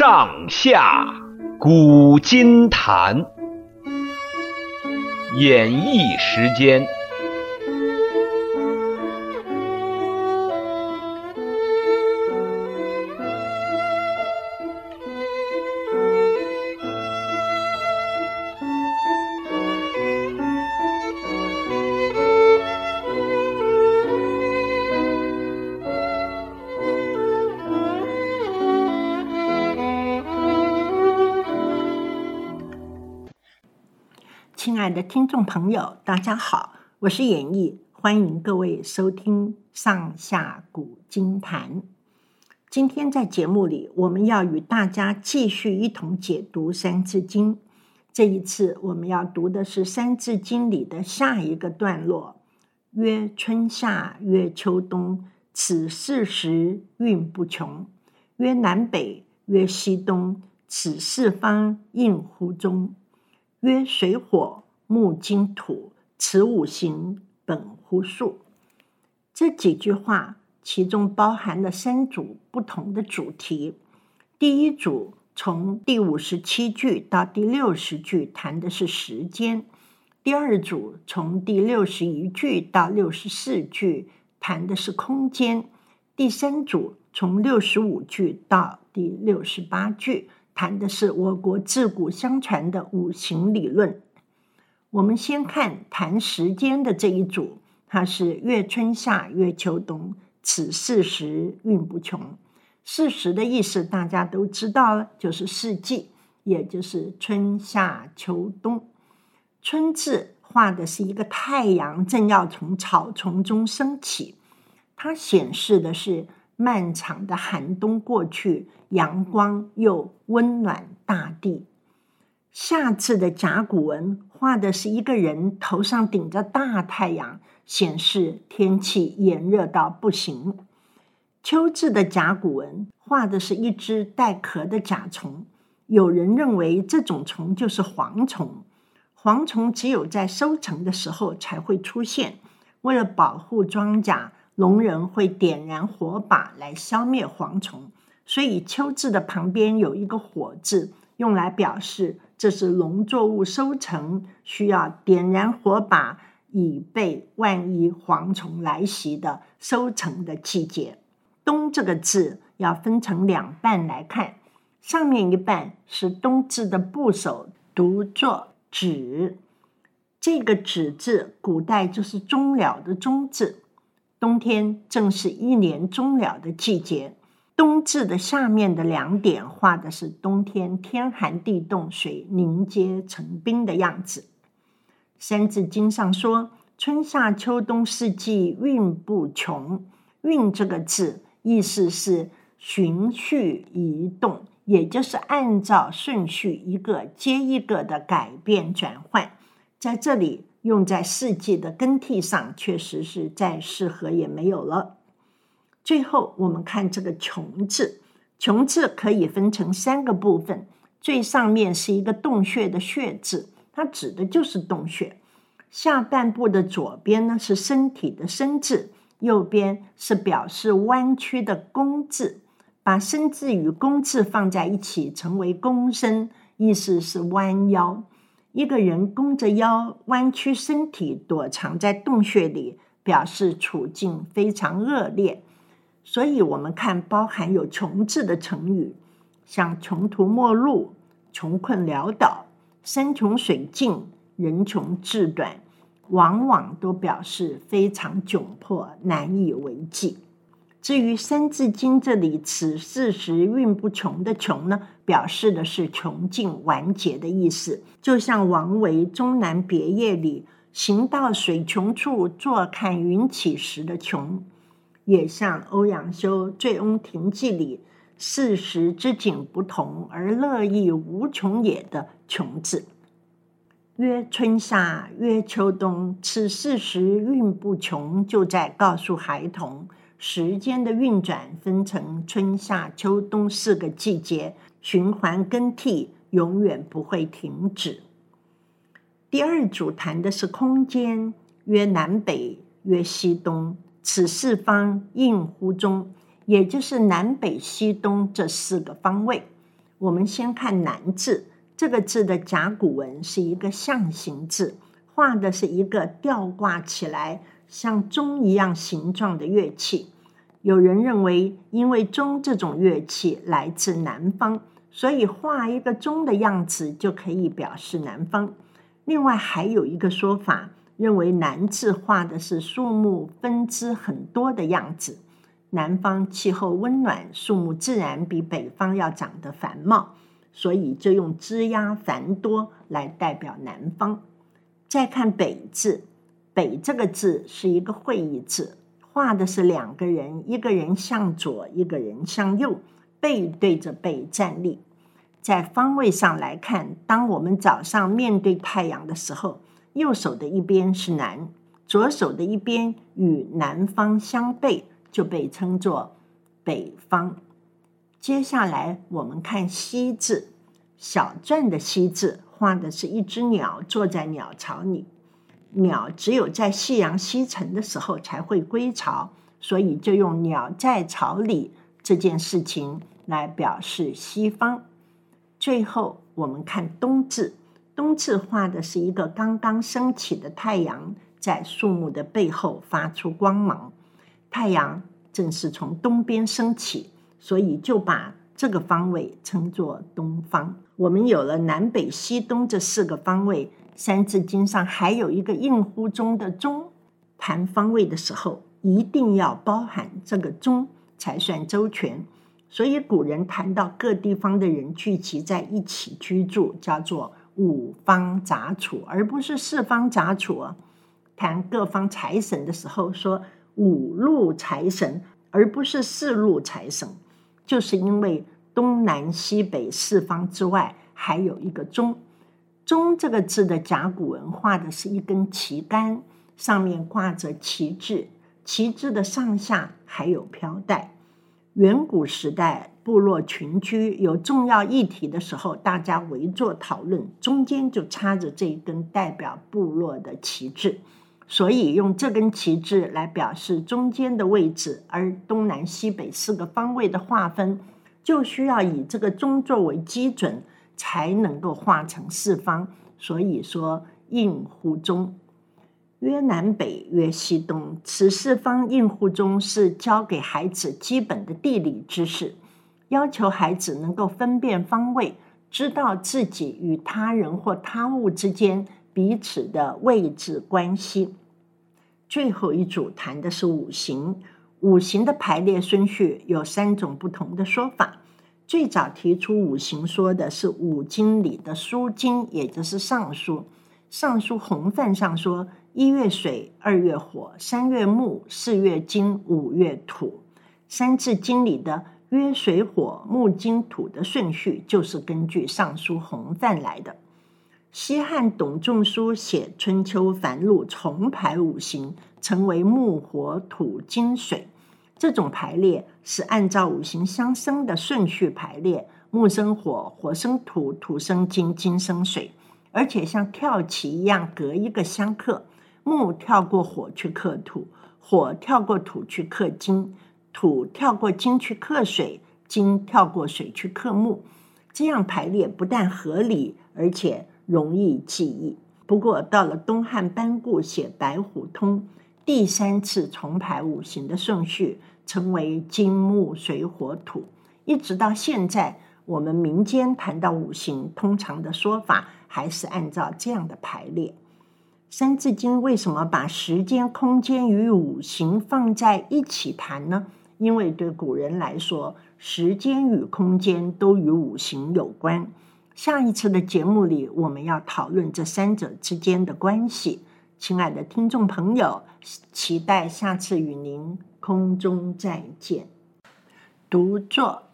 上下古今谈，演绎时间。亲爱的听众朋友，大家好，我是演绎，欢迎各位收听《上下古今谈》。今天在节目里，我们要与大家继续一同解读《三字经》。这一次，我们要读的是《三字经》里的下一个段落：“曰春夏，曰秋冬，此四时运不穷。曰南北，曰西东，此四方应乎中。”曰水火木金土，此五行本乎数。这几句话其中包含了三组不同的主题。第一组从第五十七句到第六十句谈的是时间；第二组从第六十一句到六十四句谈的是空间；第三组从六十五句到第六十八句。谈的是我国自古相传的五行理论。我们先看谈时间的这一组，它是曰春夏，曰秋冬，此四时运不穷。四时的意思大家都知道了，就是四季，也就是春夏秋冬。春字画的是一个太阳正要从草丛中升起，它显示的是。漫长的寒冬过去，阳光又温暖大地。夏字的甲骨文画的是一个人头上顶着大太阳，显示天气炎热到不行。秋字的甲骨文画的是一只带壳的甲虫，有人认为这种虫就是蝗虫。蝗虫只有在收成的时候才会出现，为了保护庄稼。农人会点燃火把来消灭蝗虫，所以“秋”字的旁边有一个“火”字，用来表示这是农作物收成需要点燃火把，以备万一蝗虫来袭的收成的季节。“冬”这个字要分成两半来看，上面一半是“冬”字的部首，读作“止”。这个“止”字，古代就是终了的“终”字。冬天正是一年终了的季节，冬至的下面的两点画的是冬天天寒地冻，水凝结成冰的样子。三字经上说：“春夏秋冬四季运不穷。”“运”这个字意思是循序移动，也就是按照顺序一个接一个的改变转换，在这里。用在四季的更替上，确实是再适合也没有了。最后，我们看这个“穷”字，“穷”字可以分成三个部分。最上面是一个洞穴的“穴”字，它指的就是洞穴。下半部的左边呢是身体的“身”字，右边是表示弯曲的“弓”字。把“身”字与“弓”字放在一起，成为“弓身”，意思是弯腰。一个人弓着腰，弯曲身体，躲藏在洞穴里，表示处境非常恶劣。所以，我们看包含有“穷”字的成语，像“穷途末路”、“穷困潦倒”、“山穷水尽”、“人穷志短”，往往都表示非常窘迫、难以为继。至于《三字经》这里“此四时运不穷”的“穷”呢，表示的是穷尽完结的意思。就像王维《终南别业》里“行到水穷处，坐看云起时”的“穷”，也像欧阳修《醉翁亭记》里“四时之景不同，而乐亦无穷也”的“穷”字。曰春夏，曰秋冬，此四时运不穷，就在告诉孩童。时间的运转分成春夏秋冬四个季节，循环更替，永远不会停止。第二组谈的是空间，曰南北，曰西东，此四方应乎中，也就是南北西东这四个方位。我们先看“南”字，这个字的甲骨文是一个象形字，画的是一个吊挂起来像钟一样形状的乐器。有人认为，因为钟这种乐器来自南方，所以画一个钟的样子就可以表示南方。另外，还有一个说法，认为“南”字画的是树木分枝很多的样子。南方气候温暖，树木自然比北方要长得繁茂，所以就用枝桠繁多来代表南方。再看“北”字，“北”这个字是一个会意字。画的是两个人，一个人向左，一个人向右，背对着背站立。在方位上来看，当我们早上面对太阳的时候，右手的一边是南，左手的一边与南方相背，就被称作北方。接下来我们看西字，小篆的西字画的是一只鸟坐在鸟巢里。鸟只有在夕阳西沉的时候才会归巢，所以就用“鸟在巢里”这件事情来表示西方。最后，我们看“东”字，“东”字画的是一个刚刚升起的太阳，在树木的背后发出光芒。太阳正是从东边升起，所以就把这个方位称作东方。我们有了南北西东这四个方位。《三字经》上还有一个应乎中的“中”，谈方位的时候一定要包含这个“中”才算周全。所以古人谈到各地方的人聚集在一起居住，叫做五方杂处，而不是四方杂处。谈各方财神的时候说五路财神，而不是四路财神，就是因为东南西北四方之外还有一个“中”。中这个字的甲骨文画的是一根旗杆，上面挂着旗帜，旗帜的上下还有飘带。远古时代，部落群居有重要议题的时候，大家围坐讨论，中间就插着这一根代表部落的旗帜，所以用这根旗帜来表示中间的位置。而东南西北四个方位的划分，就需要以这个中作为基准。才能够画成四方，所以说应乎中，曰南北，曰西东。此四方应乎中是教给孩子基本的地理知识，要求孩子能够分辨方位，知道自己与他人或他物之间彼此的位置关系。最后一组谈的是五行，五行的排列顺序有三种不同的说法。最早提出五行说的是五经里的书经，也就是《尚书》。《尚书》洪范上说：一月水，二月火，三月木，四月金，五月土。《三字经》里的约水火木金土的顺序，就是根据《尚书》洪范来的。西汉董仲舒写《春秋繁露》，重排五行，成为木火土金水。这种排列是按照五行相生的顺序排列，木生火，火生土，土生金，金生水，而且像跳棋一样隔一个相克。木跳过火去克土，火跳过土去克金，土跳过金去克水，金跳过水去克木。这样排列不但合理，而且容易记忆。不过到了东汉班固写《白虎通》，第三次重排五行的顺序。称为金木水火土，一直到现在，我们民间谈到五行，通常的说法还是按照这样的排列。《三字经》为什么把时间、空间与五行放在一起谈呢？因为对古人来说，时间与空间都与五行有关。下一次的节目里，我们要讨论这三者之间的关系。亲爱的听众朋友，期待下次与您空中再见。读作。